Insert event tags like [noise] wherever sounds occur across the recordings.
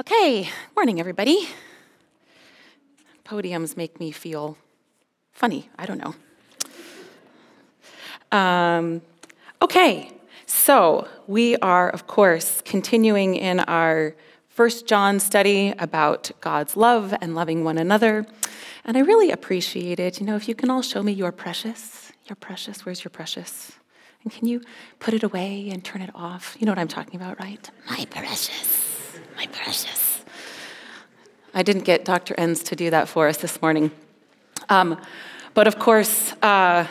Okay, morning, everybody. Podiums make me feel funny. I don't know. Um, okay, so we are, of course, continuing in our First John study about God's love and loving one another. And I really appreciate it. You know, if you can all show me your precious, your precious, where's your precious? And can you put it away and turn it off? You know what I'm talking about, right? My precious my precious. I didn't get Dr. Enns to do that for us this morning. Um, but of course, uh,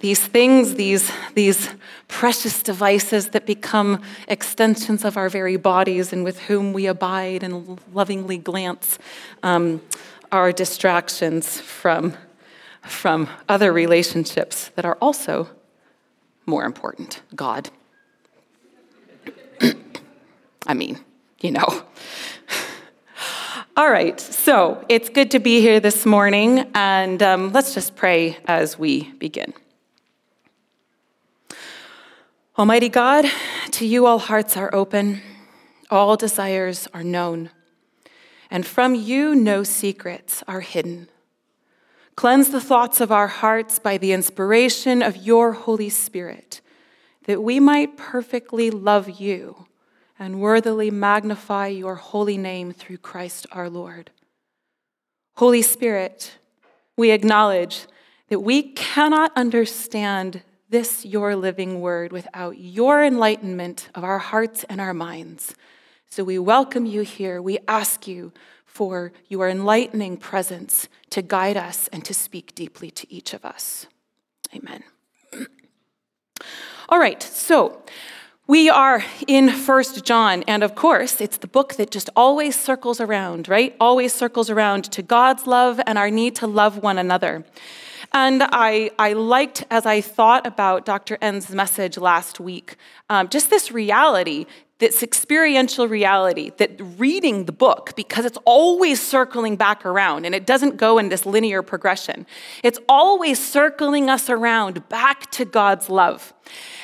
these things, these, these precious devices that become extensions of our very bodies and with whom we abide and lovingly glance, um, are distractions from, from other relationships that are also more important God. [coughs] I mean, you know. All right, so it's good to be here this morning, and um, let's just pray as we begin. Almighty God, to you all hearts are open, all desires are known, and from you no secrets are hidden. Cleanse the thoughts of our hearts by the inspiration of your Holy Spirit, that we might perfectly love you and worthily magnify your holy name through Christ our Lord. Holy Spirit, we acknowledge that we cannot understand this, your living word, without your enlightenment of our hearts and our minds. So we welcome you here. We ask you for your enlightening presence to guide us and to speak deeply to each of us. Amen. [clears throat] All right, so we are in First John, and of course, it's the book that just always circles around, right? Always circles around to God's love and our need to love one another. And I, I liked, as I thought about Dr. Enns' message last week, um, just this reality this experiential reality that reading the book, because it's always circling back around and it doesn't go in this linear progression, it's always circling us around back to God's love.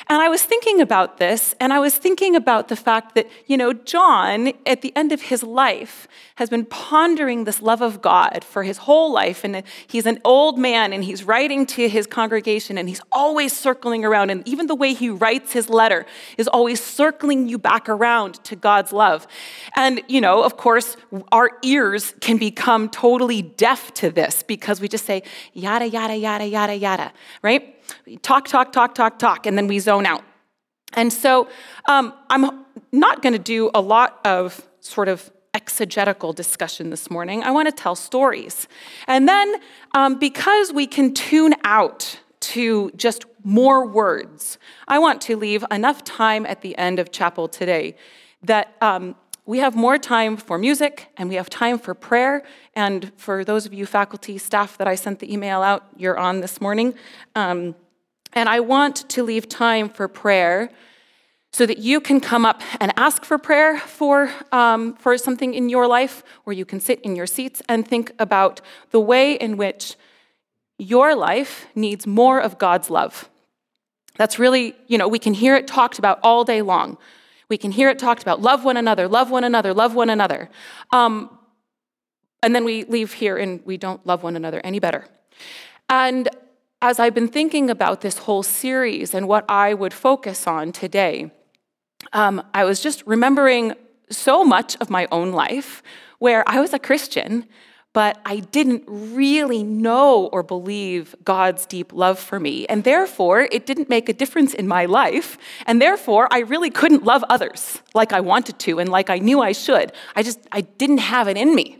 And I was thinking about this, and I was thinking about the fact that, you know, John, at the end of his life, has been pondering this love of God for his whole life. And he's an old man, and he's writing to his congregation, and he's always circling around. And even the way he writes his letter is always circling you back around to God's love. And, you know, of course, our ears can become totally deaf to this because we just say, yada, yada, yada, yada, yada, right? We talk, talk, talk, talk, talk, and then we zone out. And so um, I'm not going to do a lot of sort of exegetical discussion this morning. I want to tell stories. And then, um, because we can tune out to just more words, I want to leave enough time at the end of chapel today that um, we have more time for music and we have time for prayer. And for those of you faculty, staff that I sent the email out, you're on this morning. Um, and I want to leave time for prayer so that you can come up and ask for prayer for, um, for something in your life, or you can sit in your seats and think about the way in which your life needs more of God's love. That's really, you know, we can hear it talked about all day long. We can hear it talked about love one another, love one another, love one another. Um, and then we leave here and we don't love one another any better. And as I've been thinking about this whole series and what I would focus on today, um, I was just remembering so much of my own life where I was a Christian, but I didn't really know or believe God's deep love for me. And therefore, it didn't make a difference in my life. And therefore, I really couldn't love others like I wanted to and like I knew I should. I just, I didn't have it in me.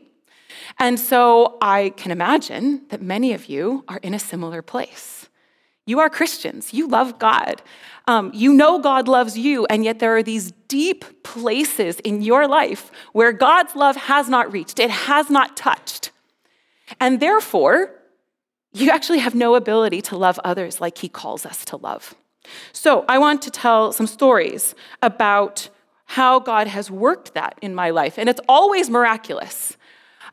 And so I can imagine that many of you are in a similar place. You are Christians, you love God. Um, you know God loves you, and yet there are these deep places in your life where God's love has not reached, it has not touched. And therefore, you actually have no ability to love others like He calls us to love. So, I want to tell some stories about how God has worked that in my life. And it's always miraculous.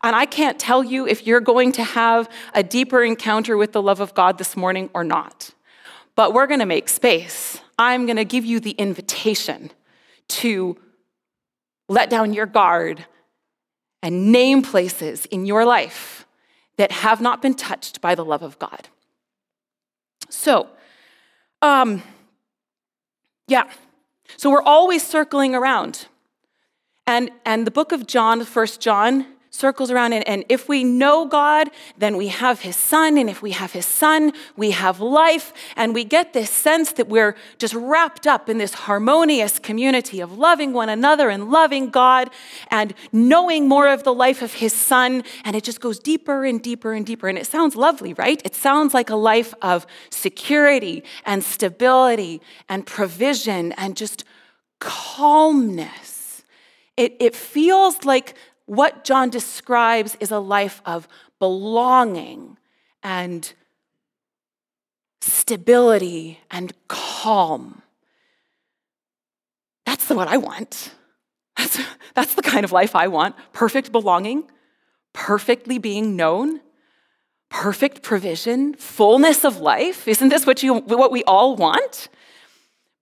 And I can't tell you if you're going to have a deeper encounter with the love of God this morning or not. But we're going to make space. I'm going to give you the invitation to let down your guard and name places in your life that have not been touched by the love of God. So, um, yeah. So we're always circling around. And, and the book of John, First John, circles around. And, and if we know God, then we have his son. And if we have his son, we have life. And we get this sense that we're just wrapped up in this harmonious community of loving one another and loving God and knowing more of the life of his son. And it just goes deeper and deeper and deeper. And it sounds lovely, right? It sounds like a life of security and stability and provision and just calmness. It, it feels like what John describes is a life of belonging and stability and calm. That's the what I want. That's, that's the kind of life I want. Perfect belonging, perfectly being known, perfect provision, fullness of life. Isn't this what, you, what we all want?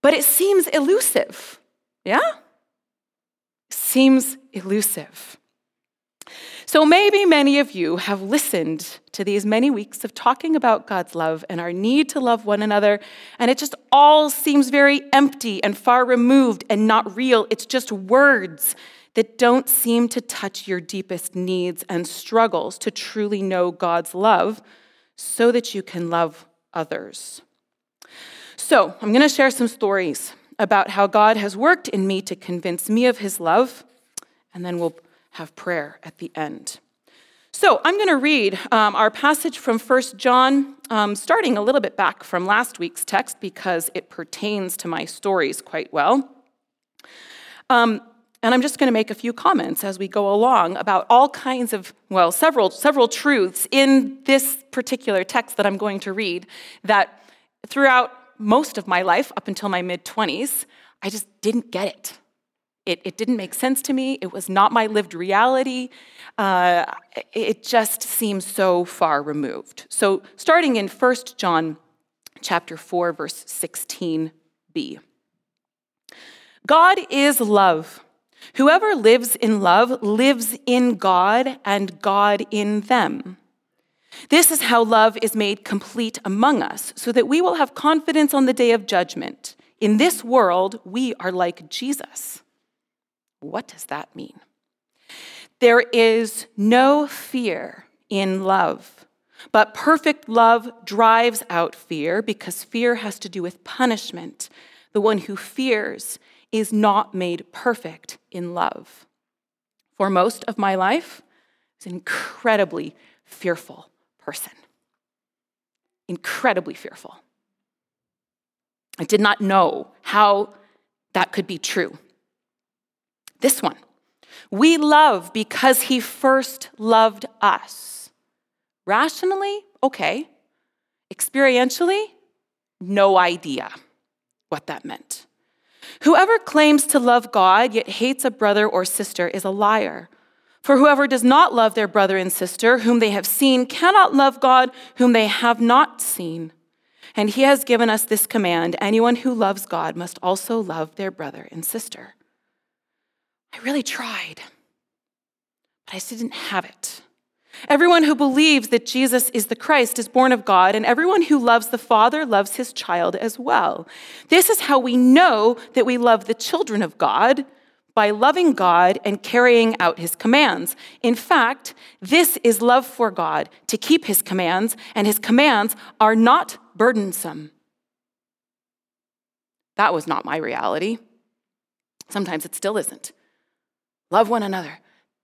But it seems elusive. Yeah? Seems elusive. So maybe many of you have listened to these many weeks of talking about God's love and our need to love one another, and it just all seems very empty and far removed and not real. It's just words that don't seem to touch your deepest needs and struggles to truly know God's love so that you can love others. So, I'm going to share some stories about how God has worked in me to convince me of his love, and then we'll have prayer at the end. So I'm going to read um, our passage from 1 John, um, starting a little bit back from last week's text because it pertains to my stories quite well. Um, and I'm just going to make a few comments as we go along about all kinds of, well, several, several truths in this particular text that I'm going to read that throughout most of my life, up until my mid 20s, I just didn't get it. It, it didn't make sense to me. It was not my lived reality. Uh, it just seems so far removed. So, starting in 1 John chapter 4, verse 16b. God is love. Whoever lives in love lives in God and God in them. This is how love is made complete among us, so that we will have confidence on the day of judgment. In this world, we are like Jesus. What does that mean? There is no fear in love, but perfect love drives out fear because fear has to do with punishment. The one who fears is not made perfect in love. For most of my life, I was an incredibly fearful person. Incredibly fearful. I did not know how that could be true. This one. We love because he first loved us. Rationally, okay. Experientially, no idea what that meant. Whoever claims to love God yet hates a brother or sister is a liar. For whoever does not love their brother and sister, whom they have seen, cannot love God, whom they have not seen. And he has given us this command anyone who loves God must also love their brother and sister. I really tried, but I just didn't have it. Everyone who believes that Jesus is the Christ is born of God, and everyone who loves the Father loves his child as well. This is how we know that we love the children of God by loving God and carrying out his commands. In fact, this is love for God to keep his commands, and his commands are not burdensome. That was not my reality. Sometimes it still isn't love one another.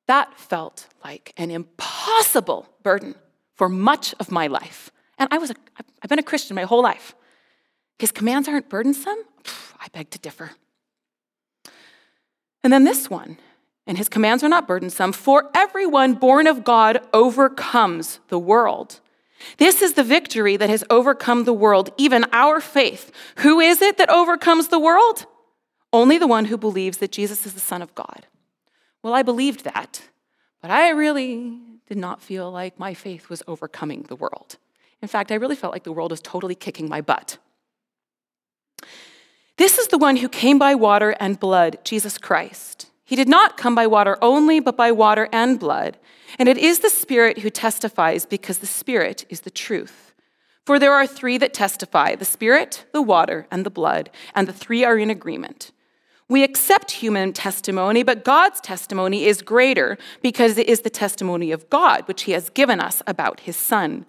That felt like an impossible burden for much of my life. And I was a, I've been a Christian my whole life. His commands aren't burdensome? I beg to differ. And then this one, and his commands are not burdensome, for everyone born of God overcomes the world. This is the victory that has overcome the world, even our faith. Who is it that overcomes the world? Only the one who believes that Jesus is the Son of God. Well, I believed that, but I really did not feel like my faith was overcoming the world. In fact, I really felt like the world was totally kicking my butt. This is the one who came by water and blood, Jesus Christ. He did not come by water only, but by water and blood. And it is the Spirit who testifies, because the Spirit is the truth. For there are three that testify the Spirit, the water, and the blood, and the three are in agreement. We accept human testimony, but God's testimony is greater because it is the testimony of God, which He has given us about His Son.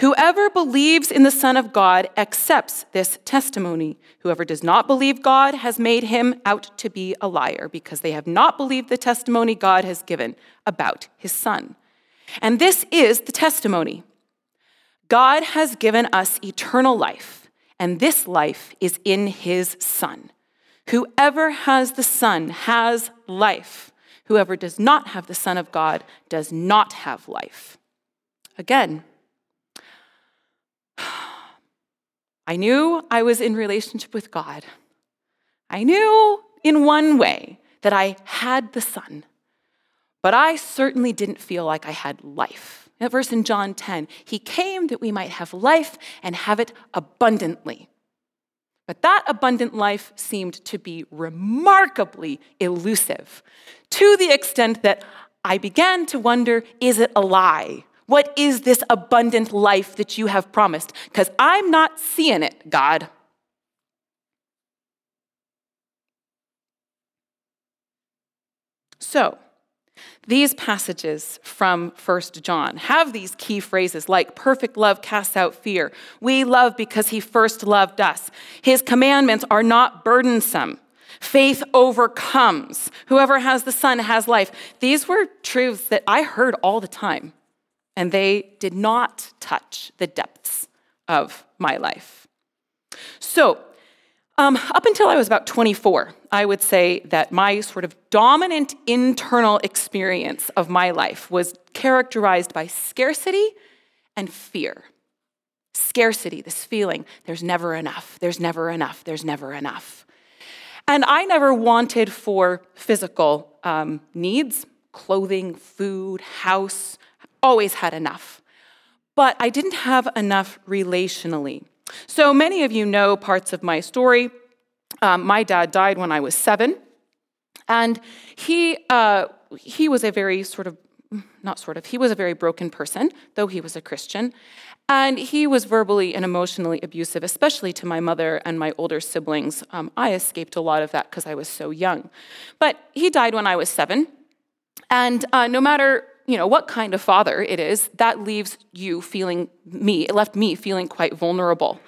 Whoever believes in the Son of God accepts this testimony. Whoever does not believe God has made him out to be a liar because they have not believed the testimony God has given about His Son. And this is the testimony God has given us eternal life, and this life is in His Son. Whoever has the Son has life. Whoever does not have the Son of God does not have life. Again, [sighs] I knew I was in relationship with God. I knew in one way that I had the Son, but I certainly didn't feel like I had life. That verse in John 10 He came that we might have life and have it abundantly. But that abundant life seemed to be remarkably elusive to the extent that I began to wonder is it a lie? What is this abundant life that you have promised? Because I'm not seeing it, God. So, these passages from 1 John have these key phrases like perfect love casts out fear. We love because he first loved us. His commandments are not burdensome. Faith overcomes. Whoever has the Son has life. These were truths that I heard all the time, and they did not touch the depths of my life. So, um, up until I was about 24, I would say that my sort of dominant internal experience of my life was characterized by scarcity and fear. Scarcity, this feeling, there's never enough, there's never enough, there's never enough. And I never wanted for physical um, needs, clothing, food, house, always had enough. But I didn't have enough relationally. So many of you know parts of my story. Um, my dad died when I was seven, and he, uh, he was a very sort of, not sort of, he was a very broken person, though he was a Christian. And he was verbally and emotionally abusive, especially to my mother and my older siblings. Um, I escaped a lot of that because I was so young. But he died when I was seven. And uh, no matter you know, what kind of father it is, that leaves you feeling me, it left me feeling quite vulnerable.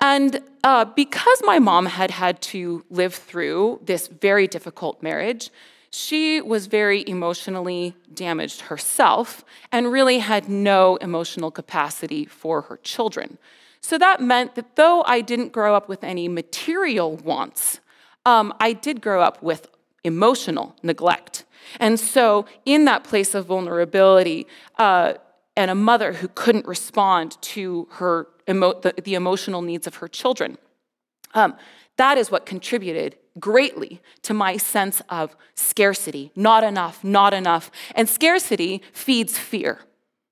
And uh, because my mom had had to live through this very difficult marriage, she was very emotionally damaged herself and really had no emotional capacity for her children. So that meant that though I didn't grow up with any material wants, um, I did grow up with emotional neglect. And so, in that place of vulnerability, uh, and a mother who couldn't respond to her emo- the, the, emotional needs of her children, um, that is what contributed greatly to my sense of scarcity not enough, not enough. And scarcity feeds fear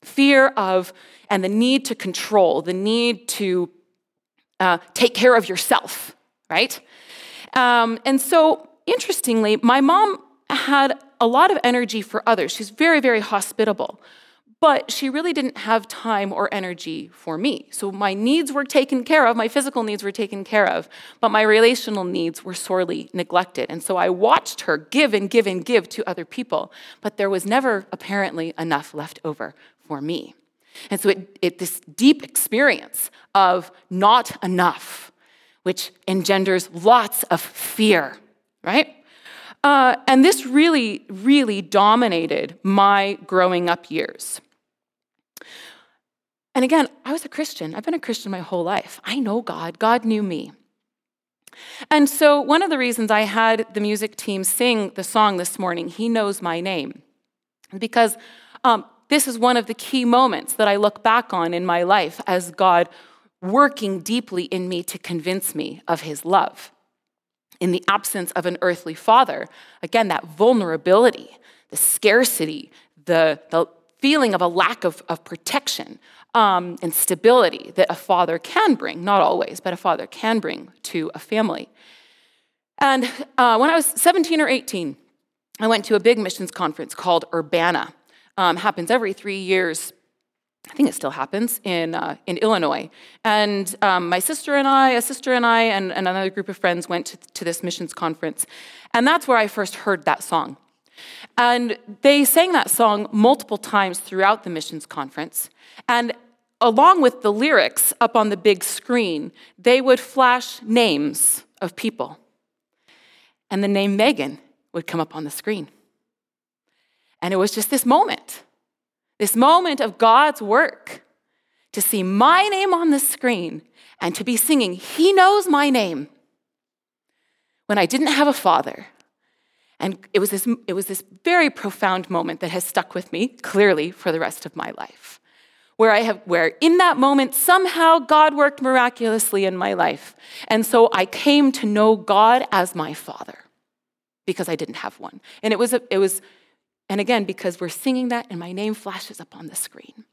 fear of, and the need to control, the need to uh, take care of yourself, right? Um, and so, interestingly, my mom had a lot of energy for others. She's very, very hospitable. But she really didn't have time or energy for me. So my needs were taken care of, my physical needs were taken care of, but my relational needs were sorely neglected. And so I watched her give and give and give to other people, but there was never apparently enough left over for me. And so it, it this deep experience of not enough, which engenders lots of fear, right? Uh, and this really, really dominated my growing up years. And again, I was a Christian. I've been a Christian my whole life. I know God, God knew me. And so, one of the reasons I had the music team sing the song this morning, He Knows My Name, because um, this is one of the key moments that I look back on in my life as God working deeply in me to convince me of His love in the absence of an earthly father. Again, that vulnerability, the scarcity, the, the feeling of a lack of, of protection um, and stability that a father can bring, not always, but a father can bring to a family. And uh, when I was 17 or 18, I went to a big missions conference called Urbana. Um, happens every three years. I think it still happens in, uh, in Illinois. And um, my sister and I, a sister and I, and, and another group of friends went to, to this missions conference. And that's where I first heard that song. And they sang that song multiple times throughout the missions conference. And along with the lyrics up on the big screen, they would flash names of people. And the name Megan would come up on the screen. And it was just this moment, this moment of God's work to see my name on the screen and to be singing, He knows my name, when I didn't have a father. And it was, this, it was this very profound moment that has stuck with me clearly for the rest of my life. Where I have, where in that moment, somehow God worked miraculously in my life. And so I came to know God as my father because I didn't have one. And it was, a, it was, and again, because we're singing that and my name flashes up on the screen.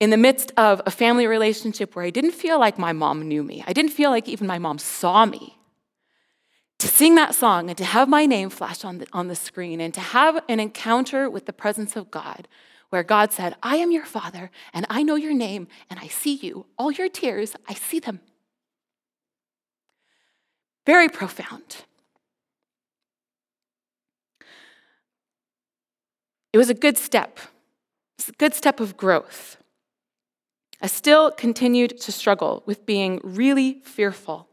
In the midst of a family relationship where I didn't feel like my mom knew me, I didn't feel like even my mom saw me, to sing that song and to have my name flash on the, on the screen and to have an encounter with the presence of God where God said, I am your father and I know your name and I see you. All your tears, I see them. Very profound. It was a good step. It's a good step of growth. I still continued to struggle with being really fearful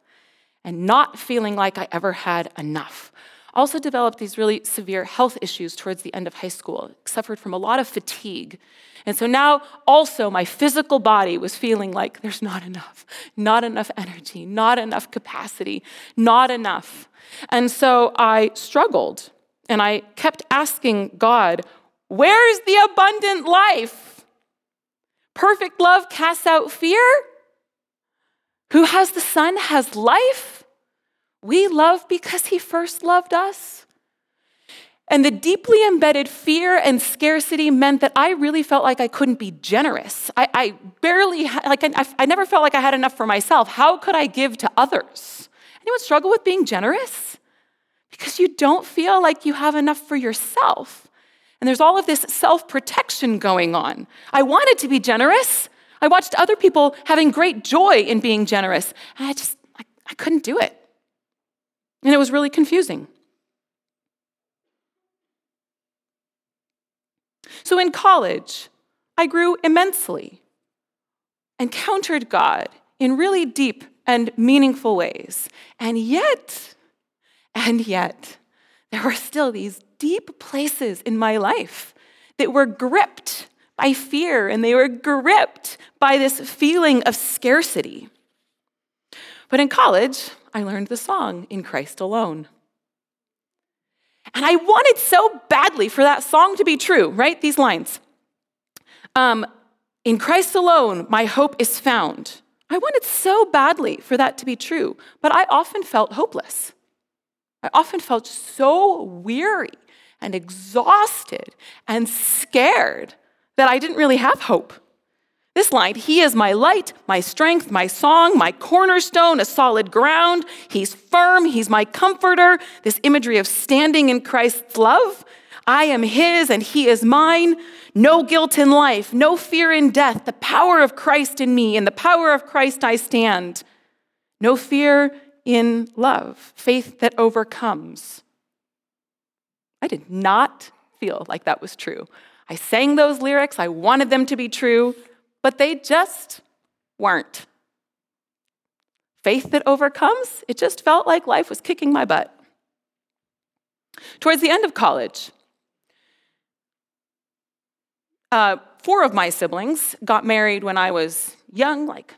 and not feeling like I ever had enough. Also developed these really severe health issues towards the end of high school, suffered from a lot of fatigue. And so now also my physical body was feeling like there's not enough, not enough energy, not enough capacity, not enough. And so I struggled and I kept asking God, Where's the abundant life? Perfect love casts out fear. Who has the Son has life. We love because he first loved us. And the deeply embedded fear and scarcity meant that I really felt like I couldn't be generous. I, I barely, like, I, I never felt like I had enough for myself. How could I give to others? Anyone struggle with being generous? Because you don't feel like you have enough for yourself. And there's all of this self protection going on. I wanted to be generous. I watched other people having great joy in being generous, and I just, I, I couldn't do it. And it was really confusing. So in college, I grew immensely, encountered God in really deep and meaningful ways. And yet, and yet, there were still these deep places in my life that were gripped by fear and they were gripped by this feeling of scarcity. But in college, I learned the song, In Christ Alone. And I wanted so badly for that song to be true, right? These lines. Um, in Christ alone, my hope is found. I wanted so badly for that to be true, but I often felt hopeless. I often felt so weary and exhausted and scared that I didn't really have hope. This line, He is my light, my strength, my song, my cornerstone, a solid ground. He's firm, He's my comforter. This imagery of standing in Christ's love. I am His and He is mine. No guilt in life, no fear in death. The power of Christ in me, in the power of Christ I stand. No fear in love, faith that overcomes. I did not feel like that was true. I sang those lyrics, I wanted them to be true, but they just weren't. Faith that overcomes, it just felt like life was kicking my butt. Towards the end of college, uh, four of my siblings got married when I was young, like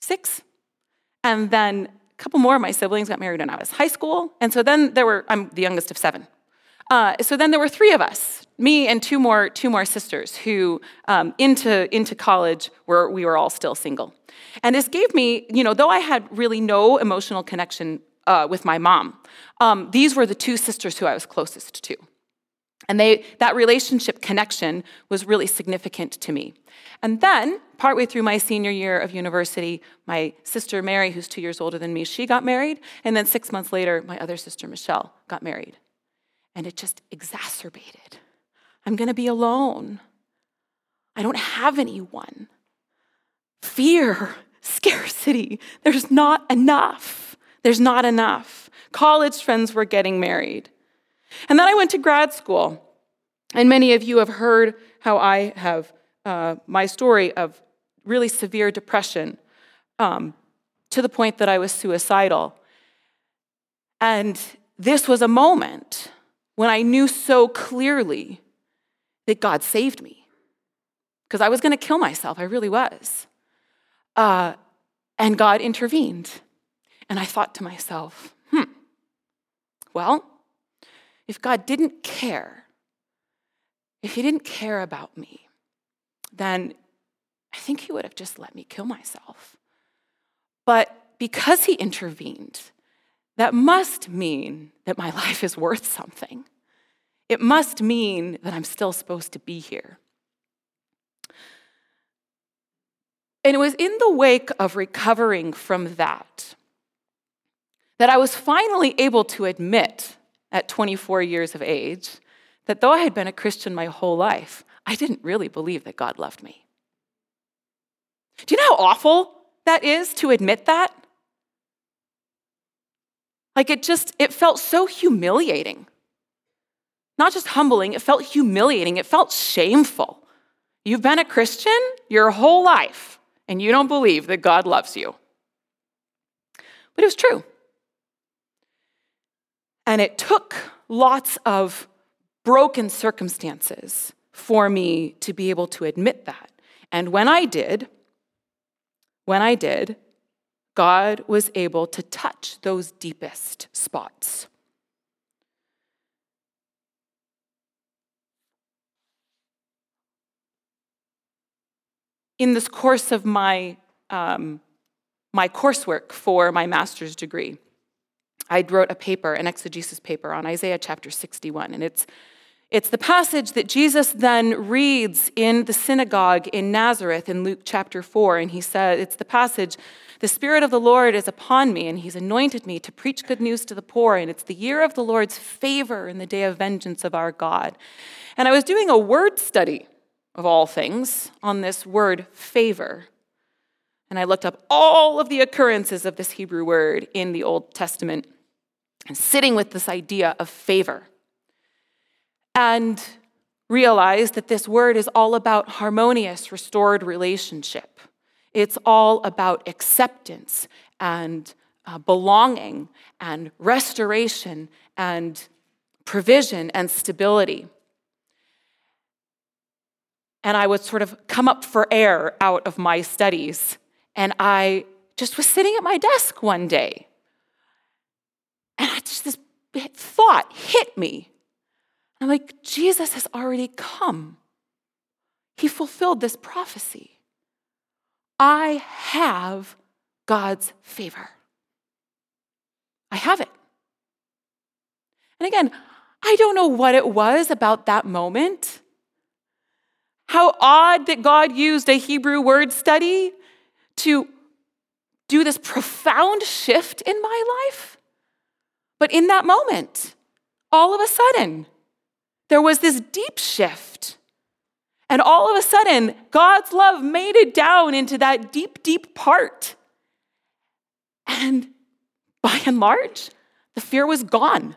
six. And then couple more of my siblings got married when I was high school. And so then there were, I'm the youngest of seven. Uh, so then there were three of us, me and two more, two more sisters who um, into, into college where we were all still single. And this gave me, you know, though I had really no emotional connection uh, with my mom, um, these were the two sisters who I was closest to. And they, that relationship connection was really significant to me. And then, partway through my senior year of university, my sister Mary, who's two years older than me, she got married. And then six months later, my other sister Michelle got married. And it just exacerbated. I'm going to be alone. I don't have anyone. Fear, scarcity. There's not enough. There's not enough. College friends were getting married. And then I went to grad school. And many of you have heard how I have uh, my story of really severe depression um, to the point that I was suicidal. And this was a moment when I knew so clearly that God saved me. Because I was going to kill myself, I really was. Uh, and God intervened. And I thought to myself, hmm, well, if God didn't care, if He didn't care about me, then I think He would have just let me kill myself. But because He intervened, that must mean that my [laughs] life is worth something. It must mean that I'm still supposed to be here. And it was in the wake of recovering from that that I was finally able to admit at 24 years of age that though I had been a Christian my whole life, I didn't really believe that God loved me. Do you know how awful that is to admit that? Like it just, it felt so humiliating. Not just humbling, it felt humiliating. It felt shameful. You've been a Christian your whole life, and you don't believe that God loves you. But it was true. And it took lots of broken circumstances for me to be able to admit that. And when I did, when I did, God was able to touch those deepest spots. In this course of my, um, my coursework for my master's degree, I wrote a paper, an exegesis paper on Isaiah chapter 61, and it's it's the passage that Jesus then reads in the synagogue in Nazareth in Luke chapter 4. And he said, It's the passage, the Spirit of the Lord is upon me, and he's anointed me to preach good news to the poor. And it's the year of the Lord's favor and the day of vengeance of our God. And I was doing a word study of all things on this word favor. And I looked up all of the occurrences of this Hebrew word in the Old Testament sitting with this idea of favor and realize that this word is all about harmonious, restored relationship. It's all about acceptance and uh, belonging and restoration and provision and stability. And I would sort of come up for air out of my studies. And I just was sitting at my desk one day. And I just, this thought hit me. I'm like, Jesus has already come. He fulfilled this prophecy. I have God's favor. I have it. And again, I don't know what it was about that moment. How odd that God used a Hebrew word study to do this profound shift in my life. But in that moment, all of a sudden, there was this deep shift. And all of a sudden, God's love made it down into that deep, deep part. And by and large, the fear was gone.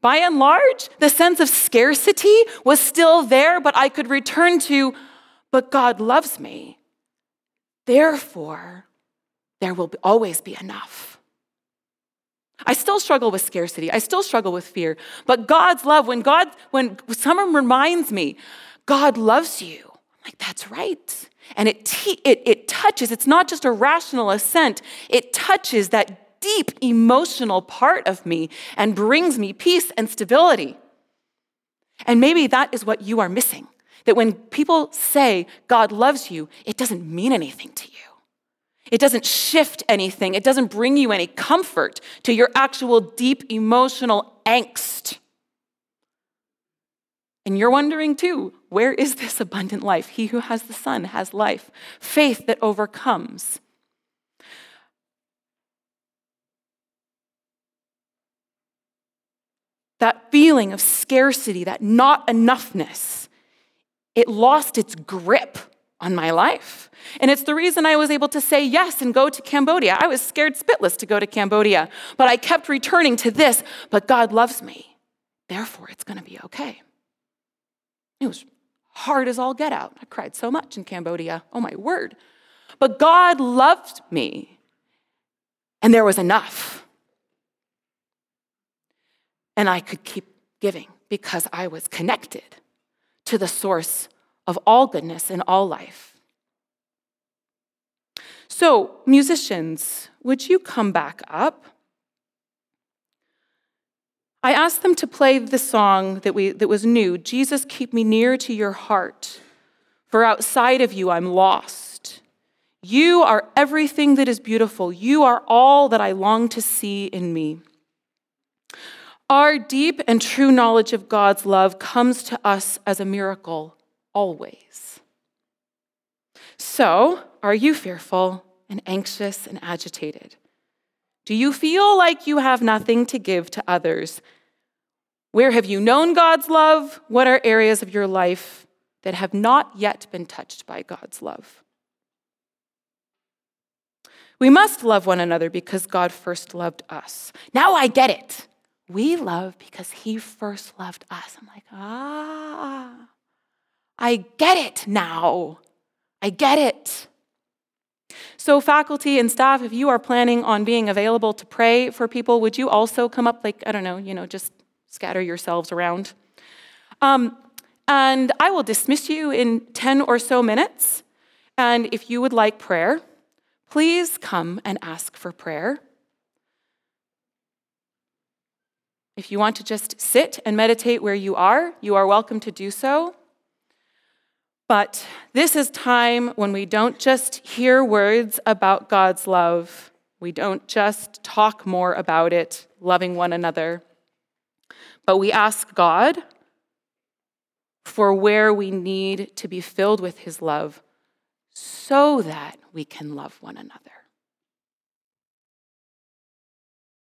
By and large, the sense of scarcity was still there, but I could return to, but God loves me. Therefore, there will always be enough. I still struggle with scarcity. I still struggle with fear. But God's love, when God, when someone reminds me, God loves you, I'm like, that's right. And it, it, it touches, it's not just a rational assent, it touches that deep emotional part of me and brings me peace and stability. And maybe that is what you are missing. That when people say God loves you, it doesn't mean anything to you. It doesn't shift anything. It doesn't bring you any comfort to your actual deep emotional angst. And you're wondering too, where is this abundant life? He who has the Son has life, faith that overcomes. That feeling of scarcity, that not enoughness, it lost its grip on my life. And it's the reason I was able to say yes and go to Cambodia. I was scared spitless to go to Cambodia, but I kept returning to this. But God loves me. Therefore, it's going to be okay. It was hard as all get out. I cried so much in Cambodia. Oh, my word. But God loved me, and there was enough. And I could keep giving because I was connected to the source of all goodness in all life. So, musicians, would you come back up? I asked them to play the song that, we, that was new Jesus, keep me near to your heart, for outside of you I'm lost. You are everything that is beautiful. You are all that I long to see in me. Our deep and true knowledge of God's love comes to us as a miracle always. So, are you fearful and anxious and agitated? Do you feel like you have nothing to give to others? Where have you known God's love? What are areas of your life that have not yet been touched by God's love? We must love one another because God first loved us. Now I get it. We love because He first loved us. I'm like, ah. I get it now. I get it. So, faculty and staff, if you are planning on being available to pray for people, would you also come up, like, I don't know, you know, just scatter yourselves around? Um, and I will dismiss you in 10 or so minutes. And if you would like prayer, please come and ask for prayer. If you want to just sit and meditate where you are, you are welcome to do so. But this is time when we don't just hear words about God's love, we don't just talk more about it, loving one another, but we ask God for where we need to be filled with His love so that we can love one another.